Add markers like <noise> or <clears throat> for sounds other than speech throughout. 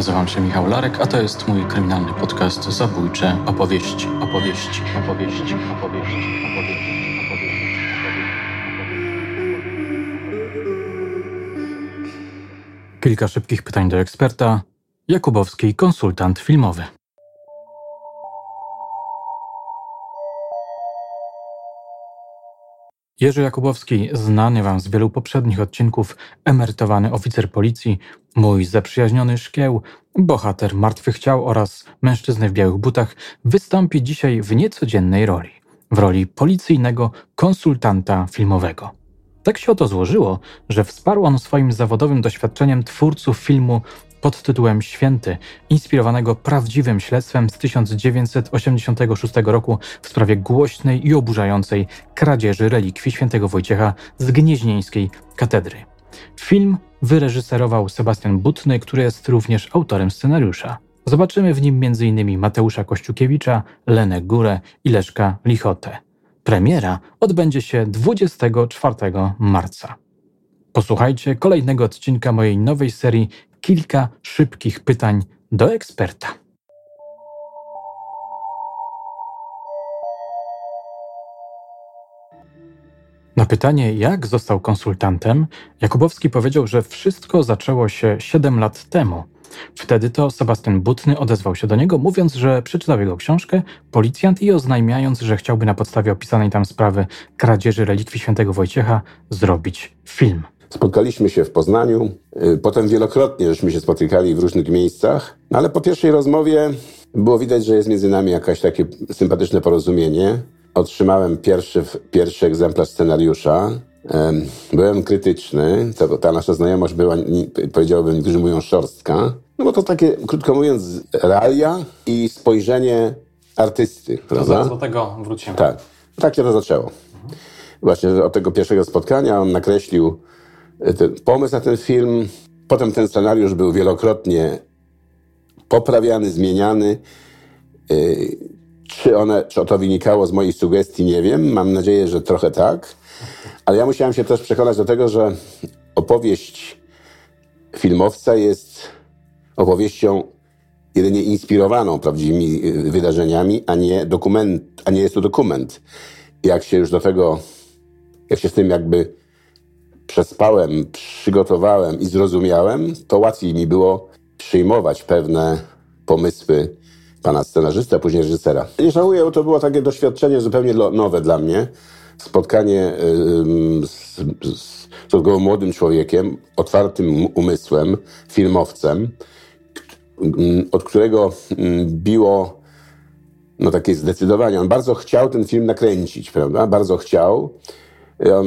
Nazywam się Michał Larek, a to jest mój kryminalny podcast Zabójcze opowieści, opowieści, opowieści, opowieści, opowieści. Kilka szybkich pytań do eksperta. Jakubowski, konsultant filmowy. Jerzy Jakubowski, znany Wam z wielu poprzednich odcinków, emerytowany oficer policji, mój zaprzyjaźniony szkieł, bohater martwych ciał oraz mężczyzny w białych butach, wystąpi dzisiaj w niecodziennej roli w roli policyjnego konsultanta filmowego. Tak się oto złożyło, że wsparł on swoim zawodowym doświadczeniem twórców filmu pod tytułem Święty, inspirowanego prawdziwym śledztwem z 1986 roku w sprawie głośnej i oburzającej kradzieży relikwii świętego Wojciecha z gnieźnieńskiej katedry. Film wyreżyserował Sebastian Butny, który jest również autorem scenariusza. Zobaczymy w nim m.in. Mateusza Kościukiewicza, Lenę Górę i Leszka Lichotę. Premiera odbędzie się 24 marca. Posłuchajcie kolejnego odcinka mojej nowej serii kilka szybkich pytań do eksperta. Na pytanie, jak został konsultantem, Jakubowski powiedział, że wszystko zaczęło się 7 lat temu. Wtedy to Sebastian Butny odezwał się do niego, mówiąc, że przeczytał jego książkę Policjant i oznajmiając, że chciałby na podstawie opisanej tam sprawy kradzieży relikwii świętego Wojciecha zrobić film. Spotkaliśmy się w Poznaniu, y, potem wielokrotnie żeśmy się spotykali w różnych miejscach, no ale po pierwszej rozmowie było widać, że jest między nami jakieś takie sympatyczne porozumienie. Otrzymałem pierwszy, pierwszy egzemplarz scenariusza. Byłem krytyczny, to, ta nasza znajomość była, powiedziałbym, niektórzy mówią szorstka, no bo to takie, krótko mówiąc, realia i spojrzenie artysty. To prawda? zaraz do tego wrócimy. Tak, tak się to zaczęło. Właśnie od tego pierwszego spotkania on nakreślił ten pomysł na ten film. Potem ten scenariusz był wielokrotnie poprawiany, zmieniany. Y, czy, one, czy to wynikało z mojej sugestii, nie wiem. Mam nadzieję, że trochę tak. Ale ja musiałem się też przekonać do tego, że opowieść filmowca jest opowieścią jedynie inspirowaną prawdziwymi y, wydarzeniami, a nie dokument, a nie jest to dokument. Jak się już do tego, jak się z tym jakby przespałem, przygotowałem i zrozumiałem, to łatwiej mi było przyjmować pewne pomysły pana scenarzysta, później reżysera. Nie żałuję, bo to było takie doświadczenie zupełnie nowe dla mnie. Spotkanie z, z, z młodym człowiekiem, otwartym umysłem, filmowcem, od którego biło no takie zdecydowanie. On bardzo chciał ten film nakręcić, prawda? Bardzo chciał. On,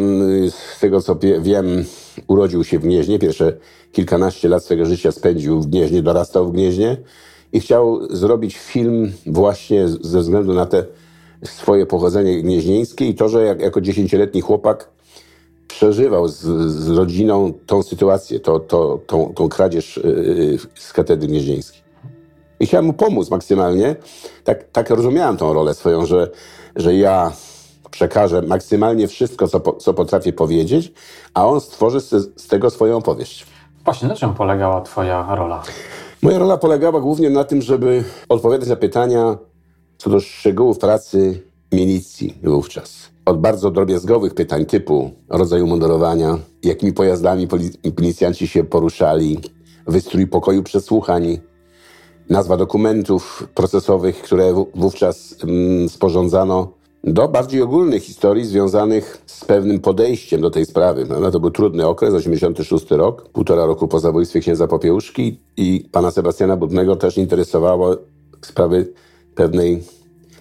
z tego co wiem, urodził się w Gnieźnie. Pierwsze kilkanaście lat swojego życia spędził w Gnieźnie, dorastał w Gnieźnie i chciał zrobić film właśnie ze względu na te swoje pochodzenie gnieźnieńskie i to, że jak, jako dziesięcioletni chłopak przeżywał z, z rodziną tą sytuację, to, to, tą, tą kradzież yy, z katedry gnieźnieńskiej. I chciałem mu pomóc maksymalnie. Tak, tak rozumiałem tą rolę swoją, że, że ja przekażę maksymalnie wszystko, co, po, co potrafię powiedzieć, a on stworzy z, z tego swoją opowieść. Właśnie, na czym polegała Twoja rola? Moja rola polegała głównie na tym, żeby odpowiadać na pytania co do szczegółów pracy milicji wówczas. Od bardzo drobiazgowych pytań typu rodzaju mundurowania, jakimi pojazdami policjanci się poruszali, wystrój pokoju przesłuchań, nazwa dokumentów procesowych, które wówczas mm, sporządzano do bardziej ogólnych historii związanych z pewnym podejściem do tej sprawy. No, to był trudny okres, 86 rok, półtora roku po zabójstwie księdza Popiełuszki i pana Sebastiana Budnego też interesowało sprawy pewnej,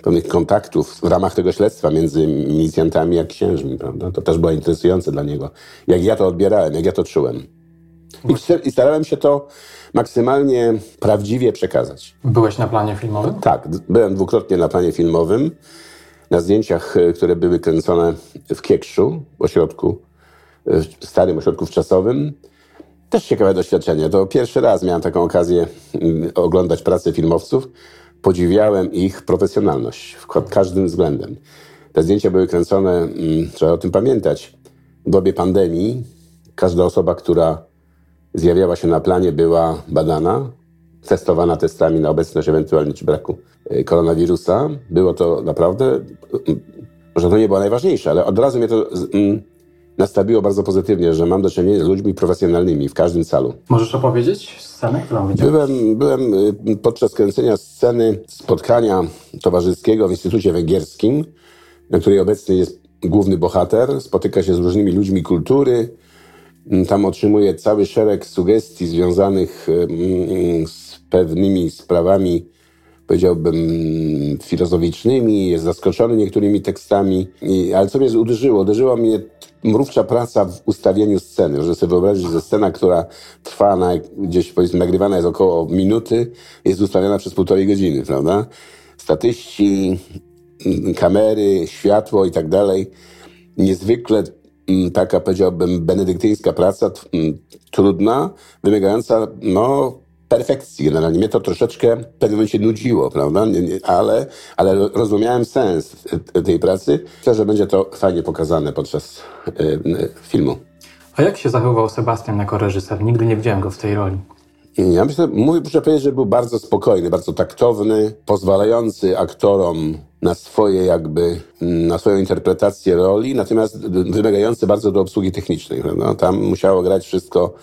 pewnych kontaktów w ramach tego śledztwa między milicjantami a księżmi. Prawda? To też było interesujące dla niego. Jak ja to odbierałem, jak ja to czułem. I, I starałem się to maksymalnie prawdziwie przekazać. Byłeś na planie filmowym? Tak, byłem dwukrotnie na planie filmowym na zdjęciach, e, które były kręcone w Kiekszu, ośrodku, e, w starym ośrodku wczasowym. Też ciekawe doświadczenie. To pierwszy raz miałem taką okazję mm, oglądać pracę filmowców. Podziwiałem ich profesjonalność pod każdym względem. Te zdjęcia były kręcone, mm, trzeba o tym pamiętać, w dobie pandemii. Każda osoba, która zjawiała się na planie, była badana testowana testami na obecność ewentualnie czy braku y, koronawirusa. Było to naprawdę, y, może to nie było najważniejsze, ale od razu mnie to mm, nastawiło bardzo pozytywnie, że mam do czynienia z ludźmi profesjonalnymi w każdym calu. Możesz opowiedzieć scenę, którą widziałeś? Byłem, byłem y, podczas kręcenia sceny spotkania towarzyskiego w Instytucie Węgierskim, na której obecny jest główny bohater. Spotyka się z różnymi ludźmi kultury. Mm, tam otrzymuje cały szereg sugestii związanych mm, z pewnymi sprawami, powiedziałbym, filozoficznymi. Jest zaskoczony niektórymi tekstami. I, ale co mnie uderzyło? Uderzyła mnie mrówcza praca w ustawieniu sceny. Że sobie wyobrazić, że scena, która trwa na, gdzieś powiedzmy nagrywana jest około minuty, jest ustawiona przez półtorej godziny, prawda? Statyści, kamery, światło i tak dalej. Niezwykle mm, taka, powiedziałbym, benedyktyńska praca, mm, trudna, wymagająca, no, perfekcji. Generalnie mnie to troszeczkę w pewnym momencie nudziło, prawda? Ale, ale rozumiałem sens tej pracy. Myślę, że będzie to fajnie pokazane podczas y, filmu. A jak się zachował Sebastian jako reżyser? Nigdy nie widziałem go w tej roli. Ja myślę, muszę powiedzieć, że był bardzo spokojny, bardzo taktowny, pozwalający aktorom na swoje jakby, na swoją interpretację roli, natomiast wymagający bardzo do obsługi technicznej. No, tam musiało grać wszystko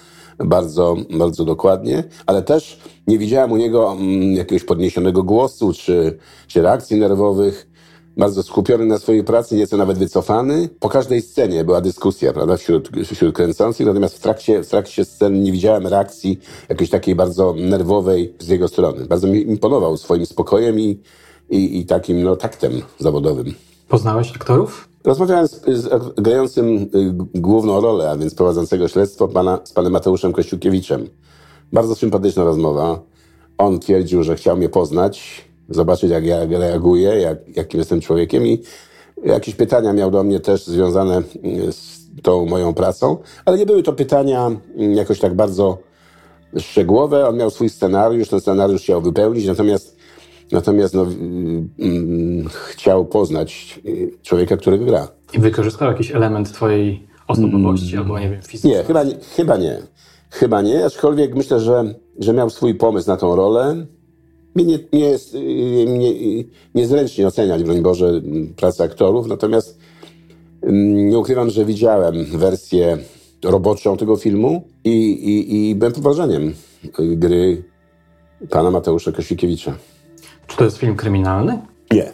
bardzo, bardzo dokładnie, ale też nie widziałem u niego mm, jakiegoś podniesionego głosu czy, czy reakcji nerwowych bardzo skupiony na swojej pracy, nieco nawet wycofany. Po każdej scenie była dyskusja, prawda, wśród, wśród kręcących, natomiast w trakcie, w trakcie scen nie widziałem reakcji jakiejś takiej bardzo nerwowej z jego strony. Bardzo mi imponował swoim spokojem i, i, i takim no, taktem zawodowym. Poznałeś aktorów? Rozmawiałem z, z grającym y, główną rolę, a więc prowadzącego śledztwo, pana, z panem Mateuszem Kościukiewiczem. Bardzo sympatyczna rozmowa. On twierdził, że chciał mnie poznać, zobaczyć, jak ja reaguję, jak, jakim jestem człowiekiem i jakieś pytania miał do mnie też związane mm, z tą moją pracą, ale nie były to pytania mm, jakoś tak bardzo szczegółowe. On miał swój scenariusz, ten scenariusz chciał wypełnić, natomiast, natomiast no, mm, chciał poznać y, człowieka, którego gra. I wykorzystał jakiś element twojej osobowości mm. albo, nie wiem, fizycznej? Nie, chyba nie. Chyba nie. Chyba nie, aczkolwiek myślę, że, że miał swój pomysł na tą rolę mi nie, nie jest nie, niezręcznie oceniać, broń Boże, pracę aktorów, natomiast mm, nie ukrywam, że widziałem wersję roboczą tego filmu i, i, i byłem pod wrażeniem gry pana Mateusza Kosikiewicza. To jest film kryminalny? Nie.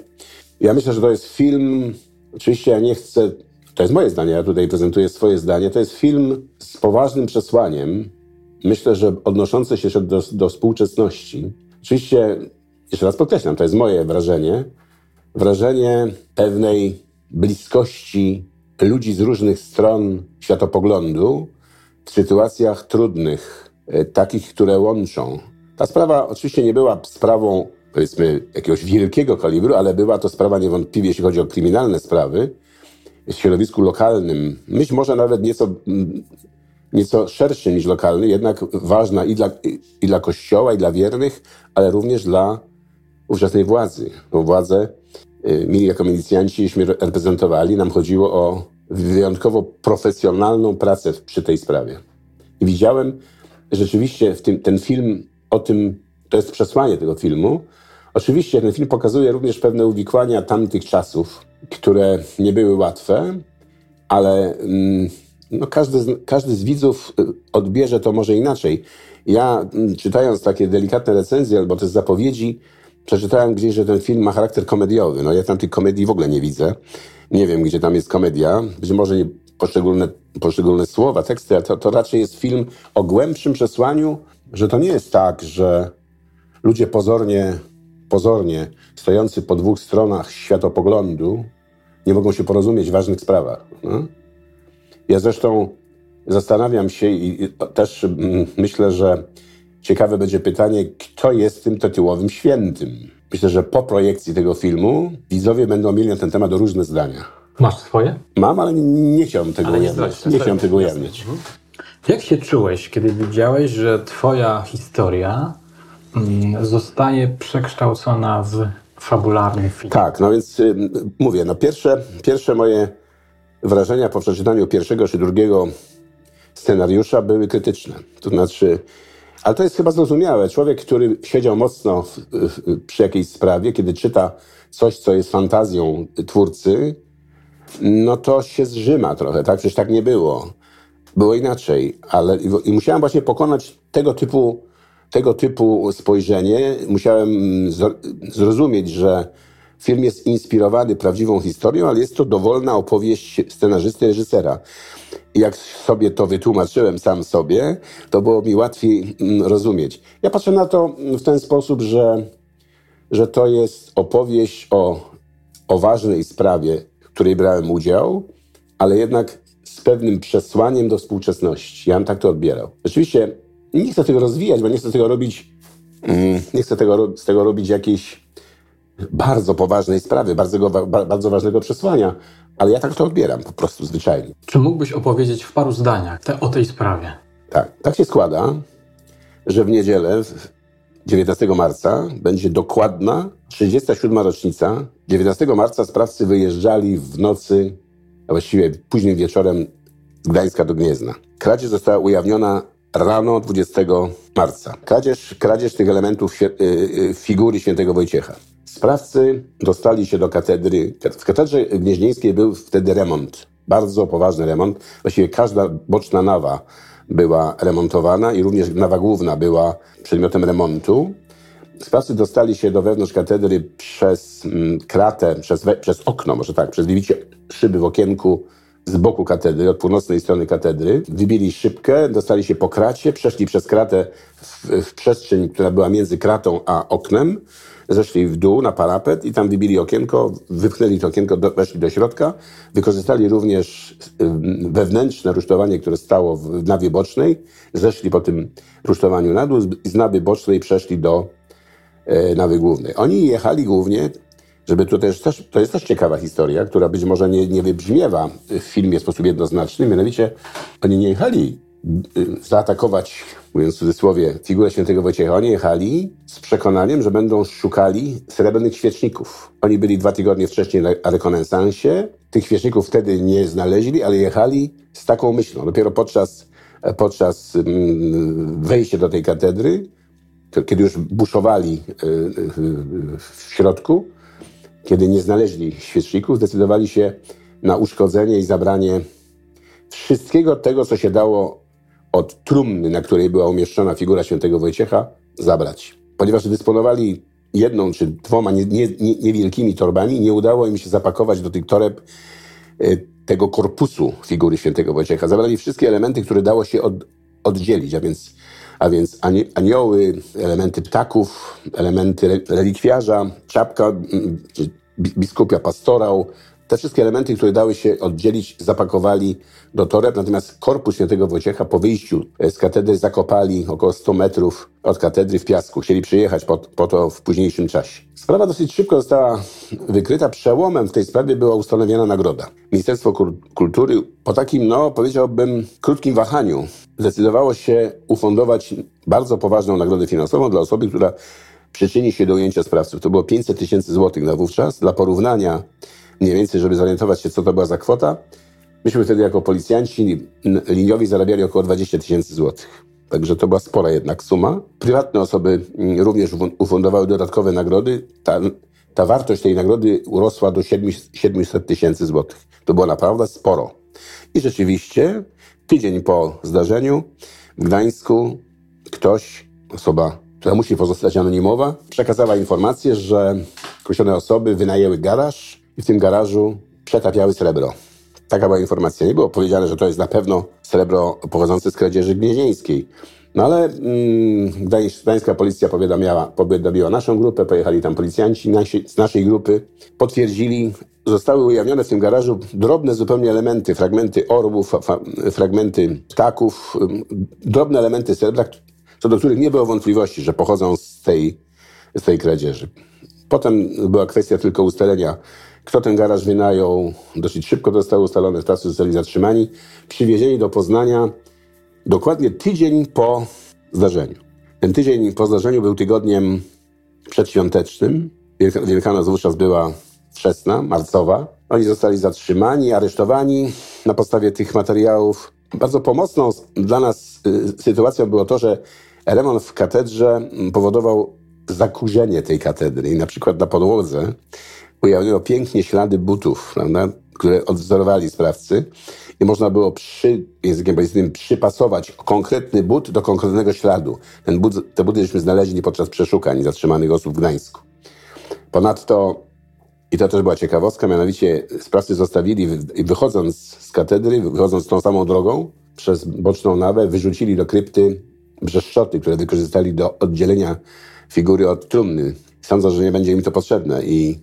Ja myślę, że to jest film, oczywiście ja nie chcę, to jest moje zdanie, ja tutaj prezentuję swoje zdanie, to jest film z poważnym przesłaniem, myślę, że odnoszący się do, do współczesności, Oczywiście, jeszcze raz podkreślam, to jest moje wrażenie, wrażenie pewnej bliskości ludzi z różnych stron światopoglądu w sytuacjach trudnych, e, takich, które łączą. Ta sprawa oczywiście nie była sprawą, powiedzmy, jakiegoś wielkiego kalibru, ale była to sprawa niewątpliwie, jeśli chodzi o kryminalne sprawy, w środowisku lokalnym, być może nawet nieco mm, nieco szerszy niż lokalny, jednak ważna i dla, i dla Kościoła, i dla wiernych, ale również dla ówczesnej władzy. Bo władzę y, mi jako milicjanci reprezentowali, nam chodziło o wyjątkowo profesjonalną pracę przy tej sprawie. I widziałem rzeczywiście w tym, ten film o tym, to jest przesłanie tego filmu. Oczywiście ten film pokazuje również pewne uwikłania tamtych czasów, które nie były łatwe, ale mm, no każdy, z, każdy z widzów y, odbierze to może inaczej. Ja mm, czytając takie delikatne recenzje albo też zapowiedzi, przeczytałem gdzieś, że ten film ma charakter komediowy. No ja tam tej komedii w ogóle nie widzę. Nie wiem, gdzie tam jest komedia. Być może nie poszczególne, poszczególne słowa, teksty, ale to, to raczej jest film o głębszym przesłaniu, że to nie jest tak, że ludzie pozornie, pozornie stojący po dwóch stronach światopoglądu nie mogą się porozumieć w ważnych sprawach. No? Ja zresztą zastanawiam się i też mm, myślę, że ciekawe będzie pytanie, kto jest tym tytułowym świętym. Myślę, że po projekcji tego filmu widzowie będą mieli na ten temat różne zdania. Masz swoje? Mam, ale nie chciałbym tego ale ujawniać. Nie, nie chciałbym tego ujawniać. Mhm. Jak się czułeś, kiedy widziałeś, że twoja historia mm, zostaje przekształcona w fabularny film? Tak, no więc y, mówię, no pierwsze, pierwsze moje wrażenia po przeczytaniu pierwszego czy drugiego scenariusza były krytyczne. To znaczy, Ale to jest chyba zrozumiałe. Człowiek, który siedział mocno w, w, przy jakiejś sprawie, kiedy czyta coś, co jest fantazją twórcy, no to się zrzyma trochę, tak? Przecież tak nie było. Było inaczej, ale i musiałem właśnie pokonać tego typu, tego typu spojrzenie. Musiałem zrozumieć, że film jest inspirowany prawdziwą historią, ale jest to dowolna opowieść scenarzysty, reżysera. I jak sobie to wytłumaczyłem sam sobie, to było mi łatwiej mm, rozumieć. Ja patrzę na to w ten sposób, że, że to jest opowieść o, o ważnej sprawie, w której brałem udział, ale jednak z pewnym przesłaniem do współczesności. Ja bym tak to odbierał. Oczywiście nie chcę tego rozwijać, bo nie chcę tego robić, mm, nie chcę tego, z tego robić jakiejś bardzo poważnej sprawy, bardzo, bardzo ważnego przesłania, ale ja tak to odbieram po prostu zwyczajnie. Czy mógłbyś opowiedzieć w paru zdaniach te, o tej sprawie? Tak, tak się składa, że w niedzielę 19 marca będzie dokładna 37. rocznica. 19 marca sprawcy wyjeżdżali w nocy, a właściwie późnym wieczorem z Gdańska do Gniezna. Kradzież została ujawniona rano 20 marca. Kradzież, kradzież tych elementów y, y, figury świętego Wojciecha. Sprawcy dostali się do katedry. W katedrze gnieźnieńskiej był wtedy remont. Bardzo poważny remont. Właściwie każda boczna nawa była remontowana i również nawa główna była przedmiotem remontu. Sprawcy dostali się do wewnątrz katedry przez mm, kratę, przez, przez okno, może tak, przez wybicie szyby w okienku z boku katedry, od północnej strony katedry. Wybili szybkę, dostali się po kracie, przeszli przez kratę w, w przestrzeń, która była między kratą a oknem zeszli w dół na parapet i tam wybili okienko, wypchnęli to okienko, do, weszli do środka. Wykorzystali również wewnętrzne rusztowanie, które stało w nawie bocznej. Zeszli po tym rusztowaniu na dół i z nawy bocznej przeszli do e, nawy głównej. Oni jechali głównie, żeby to też, to jest też ciekawa historia, która być może nie, nie wybrzmiewa w filmie w sposób jednoznaczny, mianowicie oni nie jechali y, zaatakować mówiąc w cudzysłowie, figurę świętego Wojciecha. Oni jechali z przekonaniem, że będą szukali srebrnych świeczników. Oni byli dwa tygodnie wcześniej na rekonesansie. Tych świeczników wtedy nie znaleźli, ale jechali z taką myślą. Dopiero podczas, podczas mm, wejścia do tej katedry, kiedy już buszowali y, y, w środku, kiedy nie znaleźli świeczników, zdecydowali się na uszkodzenie i zabranie wszystkiego tego, co się dało od trumny, na której była umieszczona figura świętego Wojciecha, zabrać. Ponieważ dysponowali jedną czy dwoma nie, nie, nie, niewielkimi torbami, nie udało im się zapakować do tych toreb y, tego korpusu figury świętego Wojciecha. Zabrali wszystkie elementy, które dało się od, oddzielić, a więc, a więc anioły, elementy ptaków, elementy relikwiarza, czapka biskupia pastorał, te wszystkie elementy, które dały się oddzielić, zapakowali do toreb, natomiast korpus świętego Wojciecha po wyjściu z katedry zakopali około 100 metrów od katedry w piasku. Chcieli przyjechać po, po to w późniejszym czasie. Sprawa dosyć szybko została wykryta. Przełomem w tej sprawie była ustanowiona nagroda. Ministerstwo Kultury po takim, no powiedziałbym, krótkim wahaniu zdecydowało się ufundować bardzo poważną nagrodę finansową dla osoby, która przyczyni się do ujęcia sprawców. To było 500 tysięcy złotych na wówczas. Dla porównania mniej więcej, żeby zorientować się, co to była za kwota. Myśmy wtedy jako policjanci liniowi zarabiali około 20 tysięcy złotych. Także to była spora jednak suma. Prywatne osoby mm, również ufundowały dodatkowe nagrody. Ta, ta wartość tej nagrody urosła do 700 tysięcy złotych. To było naprawdę sporo. I rzeczywiście tydzień po zdarzeniu w Gdańsku ktoś, osoba, która musi pozostać anonimowa, przekazała informację, że określone osoby wynajęły garaż i w tym garażu przetapiały srebro. Taka była informacja. Nie było powiedziane, że to jest na pewno srebro pochodzące z kradzieży gnieźnieńskiej. No ale mm, gdańska policja powiadamiała, powiadomiła naszą grupę, pojechali tam policjanci nasi, z naszej grupy, potwierdzili, zostały ujawnione w tym garażu drobne zupełnie elementy, fragmenty orłów, fragmenty ptaków, drobne elementy srebra, co do których nie było wątpliwości, że pochodzą z tej, z tej kradzieży. Potem była kwestia tylko ustalenia kto ten garaż wynajął, dosyć szybko zostało ustalone, sprawcy zostali zatrzymani, przywiezieni do Poznania dokładnie tydzień po zdarzeniu. Ten tydzień po zdarzeniu był tygodniem przedświątecznym. Wielkanoc wówczas była wczesna, marcowa. Oni zostali zatrzymani, aresztowani na podstawie tych materiałów. Bardzo pomocną dla nas y, sytuacją było to, że remont w katedrze powodował zakurzenie tej katedry. I na przykład na podłodze ujawniono pięknie ślady butów, prawda, które odwzorowali sprawcy i można było przy, językiem policyjnym przypasować konkretny but do konkretnego śladu. Ten but, te buty żeśmy znaleźli podczas przeszukań zatrzymanych osób w Gdańsku. Ponadto, i to też była ciekawostka, mianowicie sprawcy zostawili, wychodząc z katedry, wychodząc tą samą drogą, przez boczną nawę, wyrzucili do krypty brzeszczoty, które wykorzystali do oddzielenia figury od trumny. Sądzą, że nie będzie im to potrzebne i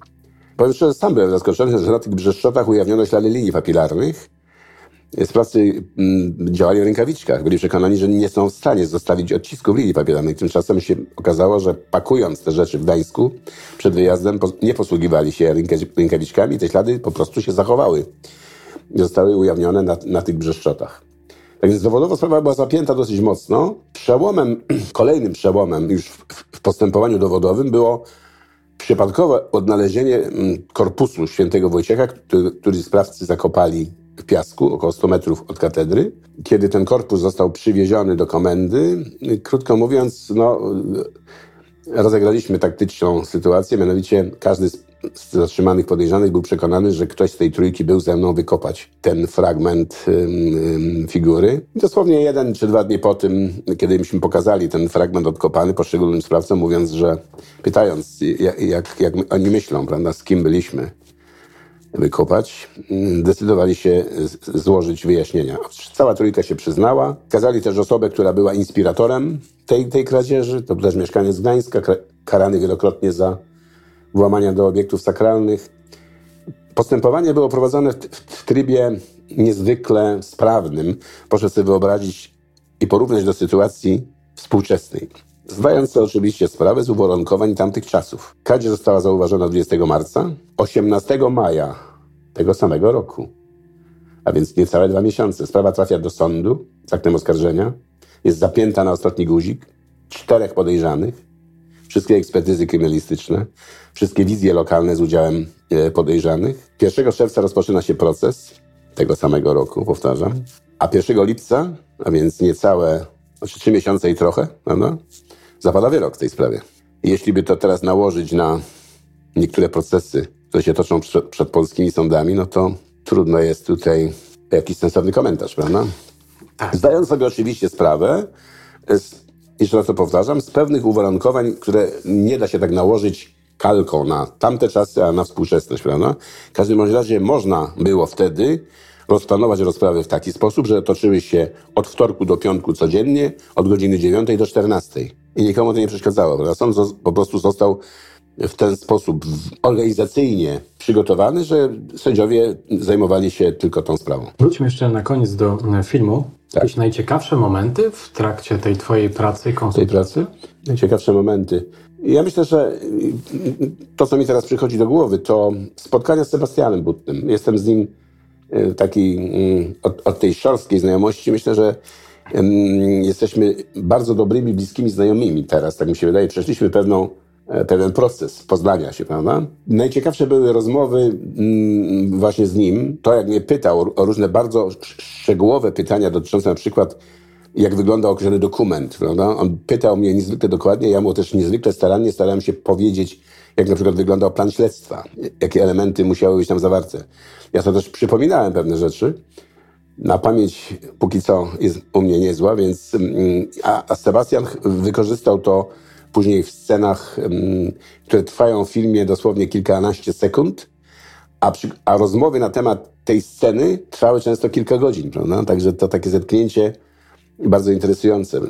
powiem szczerze, sam byłem zaskoczony, że na tych brzeszczotach ujawniono ślady linii papilarnych, Sprawcy mm, działali w rękawiczkach. Byli przekonani, że nie są w stanie zostawić odcisków linii papierowej. Tymczasem się okazało, że pakując te rzeczy w Gdańsku przed wyjazdem nie posługiwali się rękawiczkami. Te ślady po prostu się zachowały. Zostały ujawnione na, na tych brzeszczotach. Tak więc dowodowo sprawa była zapięta dosyć mocno. Przełomem, <clears throat> kolejnym przełomem już w, w postępowaniu dowodowym było przypadkowe odnalezienie mm, korpusu świętego Wojciecha, który, który sprawcy zakopali w piasku, około 100 metrów od katedry. Kiedy ten korpus został przywieziony do komendy, krótko mówiąc, no, rozegraliśmy taktyczną sytuację, mianowicie każdy z zatrzymanych podejrzanych był przekonany, że ktoś z tej trójki był ze mną wykopać ten fragment ym, figury. I dosłownie jeden czy dwa dni po tym, kiedy myśmy pokazali ten fragment odkopany poszczególnym sprawcom, mówiąc, że pytając, jak, jak, jak oni myślą, prawda, z kim byliśmy, wykopać, decydowali się złożyć wyjaśnienia. Cała trójka się przyznała. Kazali też osobę, która była inspiratorem tej, tej kradzieży. To też mieszkaniec Gdańska, karany wielokrotnie za włamania do obiektów sakralnych. Postępowanie było prowadzone w, w trybie niezwykle sprawnym. Proszę sobie wyobrazić i porównać do sytuacji współczesnej. Zdając sobie oczywiście sprawę z uwarunkowań tamtych czasów. Kradzież została zauważona 20 marca, 18 maja tego samego roku, a więc niecałe dwa miesiące. Sprawa trafia do sądu z aktem oskarżenia, jest zapięta na ostatni guzik, czterech podejrzanych, wszystkie ekspertyzy kryminalistyczne, wszystkie wizje lokalne z udziałem e, podejrzanych. 1 czerwca rozpoczyna się proces tego samego roku, powtarzam, a 1 lipca, a więc niecałe, znaczy trzy miesiące i trochę, prawda? Zapada wyrok w tej sprawie. Jeśli by to teraz nałożyć na niektóre procesy, które się toczą przed, przed polskimi sądami, no to trudno jest tutaj jakiś sensowny komentarz, prawda? Tak. Zdając sobie oczywiście sprawę, z, jeszcze raz to powtarzam, z pewnych uwarunkowań, które nie da się tak nałożyć kalką na tamte czasy, a na współczesność, prawda? W każdym razie można było wtedy rozplanować rozprawy w taki sposób, że toczyły się od wtorku do piątku codziennie, od godziny 9 do 14 i nikomu to nie przeszkadzało. Prawda? Sąd po prostu został w ten sposób organizacyjnie przygotowany, że sędziowie zajmowali się tylko tą sprawą. Wróćmy jeszcze na koniec do e, filmu. Tak. Jakieś najciekawsze momenty w trakcie tej twojej pracy? Tej pracy? Najciekawsze momenty. Ja myślę, że to, co mi teraz przychodzi do głowy, to spotkania z Sebastianem Butnym. Jestem z nim e, taki mm, od, od tej szorstkiej znajomości. Myślę, że jesteśmy bardzo dobrymi, bliskimi znajomymi teraz, tak mi się wydaje. Przeszliśmy pewną, e, pewien proces poznania się, prawda? Najciekawsze były rozmowy mm, właśnie z nim. To, jak mnie pytał o różne bardzo szczegółowe pytania dotyczące na przykład jak wygląda określony dokument, prawda? On pytał mnie niezwykle dokładnie, ja mu też niezwykle starannie starałem się powiedzieć, jak na przykład wyglądał plan śledztwa, jakie elementy musiały być tam zawarte. Ja to też przypominałem pewne rzeczy, na pamięć póki co jest u mnie niezła, więc mm, a, Sebastian wykorzystał to później w scenach, mm, które trwają w filmie dosłownie kilkanaście sekund, a, przy, a rozmowy na temat tej sceny trwały często kilka godzin, prawda? Także to takie zetknięcie bardzo interesujące.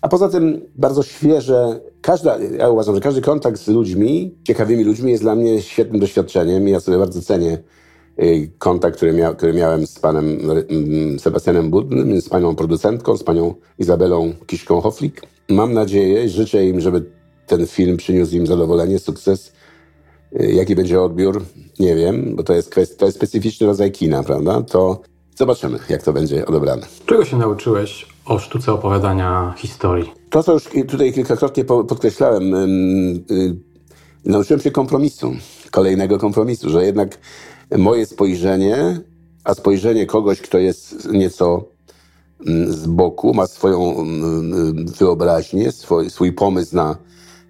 A poza tym bardzo świeże, każda, ja uważam, że każdy kontakt z ludźmi, ciekawymi ludźmi jest dla mnie świetnym doświadczeniem i ja sobie bardzo cenię kontakt, który, mia który miałem z panem mm, Sebastianem Budnym, z panią producentką, z panią Izabelą Kiszką-Hoflik. Mam nadzieję, życzę im, żeby ten film przyniósł im zadowolenie, sukces. Y, jaki będzie odbiór? Nie wiem, bo to jest, kwest- to jest specyficzny rodzaj kina, prawda? To zobaczymy, jak to będzie odebrane. Czego się nauczyłeś o sztuce opowiadania historii? To, co już tutaj kilkakrotnie podkreślałem, yy, nauczyłem się kompromisu, kolejnego kompromisu, że jednak moje spojrzenie, a spojrzenie kogoś, kto jest nieco mm, z boku, ma swoją mm, wyobraźnię, swój, swój pomysł na,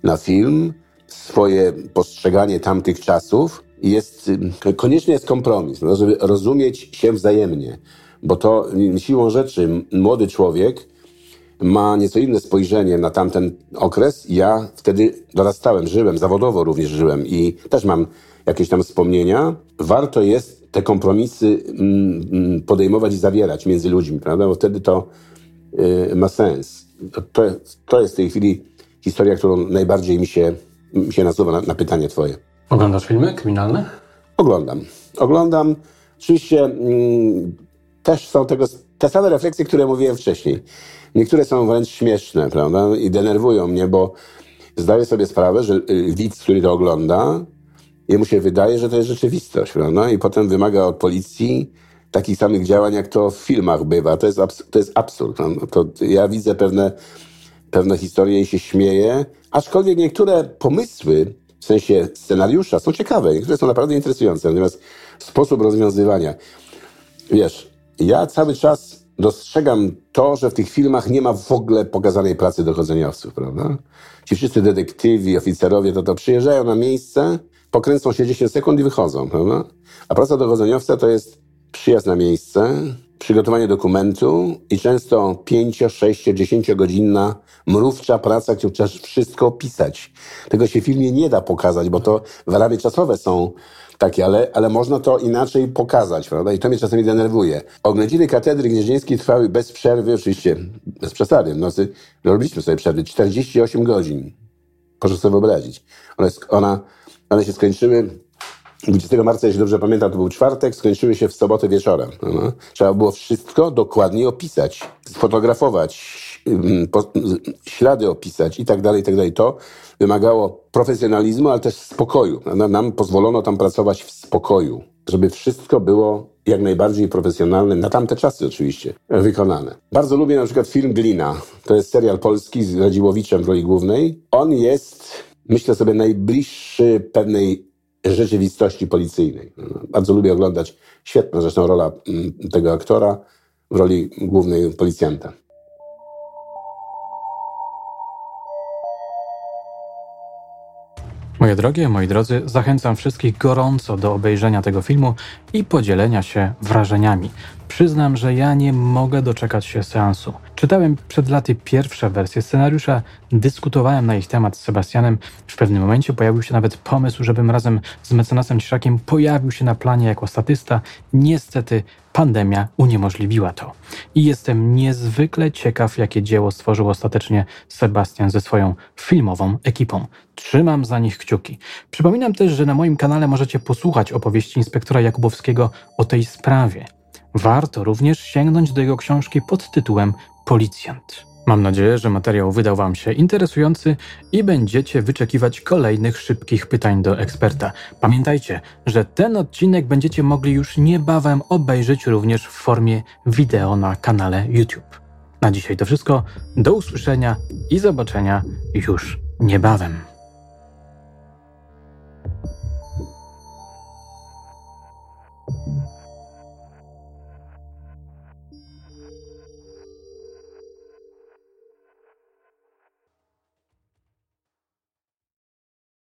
na film, swoje postrzeganie tamtych czasów. Jest, konieczny jest kompromis, no, żeby rozumieć się wzajemnie, bo to siłą rzeczy młody człowiek ma nieco inne spojrzenie na tamten okres. Ja wtedy dorastałem, żyłem, zawodowo również żyłem i też mam jakieś tam wspomnienia. Warto jest te kompromisy mm, mm, podejmować i zawierać między ludźmi, prawda? Bo wtedy to y, ma sens. To, to jest w tej chwili historia, którą najbardziej mi się, mi się nasuwa na, na pytanie twoje. Oglądasz filmy kryminalne? Oglądam. Oglądam. Oczywiście mm, też są tego te same refleksje, które mówiłem wcześniej. Niektóre są wręcz śmieszne, prawda? I denerwują mnie, bo zdaję sobie sprawę, że y, widz, który to ogląda, jemu się wydaje, że to jest rzeczywistość, prawda? I potem wymaga od policji takich samych działań, jak to w filmach bywa. To jest, to jest absurd. No, to ja widzę pewne, pewne historie i się śmieję, aczkolwiek niektóre pomysły, w sensie scenariusza, są ciekawe, niektóre są naprawdę interesujące, natomiast sposób rozwiązywania, wiesz, ja cały czas dostrzegam to, że w tych filmach nie ma w ogóle pokazanej pracy dochodzeniowców, prawda? Ci wszyscy detektywi, oficerowie, to to przyjeżdżają na miejsce, pokręcą się 10 sekund i wychodzą, prawda? A praca dochodzeniowca to jest przyjazd na miejsce, przygotowanie dokumentu i często 5, 6, 10 godzinna mrówcza praca, gdzie trzeba wszystko opisać. Tego się w filmie nie da pokazać, bo to ramy czasowe są takie, ale, ale można to inaczej pokazać, prawda? I to mnie czasami denerwuje. Oględziny katedry gnieźnieńskiej trwały bez przerwy, oczywiście bez przesady, w nocy robiliśmy sobie przerwy, 48 godzin. Proszę sobie wyobrazić. One, ona, one się skończyły 20 marca, jeśli dobrze pamiętam, to był czwartek, skończyły się w sobotę wieczorem. No. Trzeba było wszystko dokładnie opisać, sfotografować, po, ślady opisać i tak dalej, i tak dalej. To wymagało profesjonalizmu, ale też spokoju. Nam pozwolono tam pracować w spokoju, żeby wszystko było jak najbardziej profesjonalne, na tamte czasy oczywiście, wykonane. Bardzo lubię na przykład film Glina. To jest serial polski z Radziłowiczem w roli głównej. On jest, myślę sobie, najbliższy pewnej rzeczywistości policyjnej. Bardzo lubię oglądać, świetna zresztą rola mm, tego aktora w roli głównej policjanta. Moje drogie, moi drodzy, zachęcam wszystkich gorąco do obejrzenia tego filmu i podzielenia się wrażeniami. Przyznam, że ja nie mogę doczekać się seansu. Czytałem przed laty pierwsze wersje scenariusza, dyskutowałem na ich temat z Sebastianem. W pewnym momencie pojawił się nawet pomysł, żebym razem z mecenasem Ciszakiem pojawił się na planie jako statysta. Niestety pandemia uniemożliwiła to. I jestem niezwykle ciekaw, jakie dzieło stworzył ostatecznie Sebastian ze swoją filmową ekipą. Trzymam za nich kciuki. Przypominam też, że na moim kanale możecie posłuchać opowieści inspektora Jakubowskiego o tej sprawie. Warto również sięgnąć do jego książki pod tytułem Policjant. Mam nadzieję, że materiał wydał Wam się interesujący i będziecie wyczekiwać kolejnych szybkich pytań do eksperta. Pamiętajcie, że ten odcinek będziecie mogli już niebawem obejrzeć również w formie wideo na kanale YouTube. Na dzisiaj to wszystko. Do usłyszenia i zobaczenia już niebawem.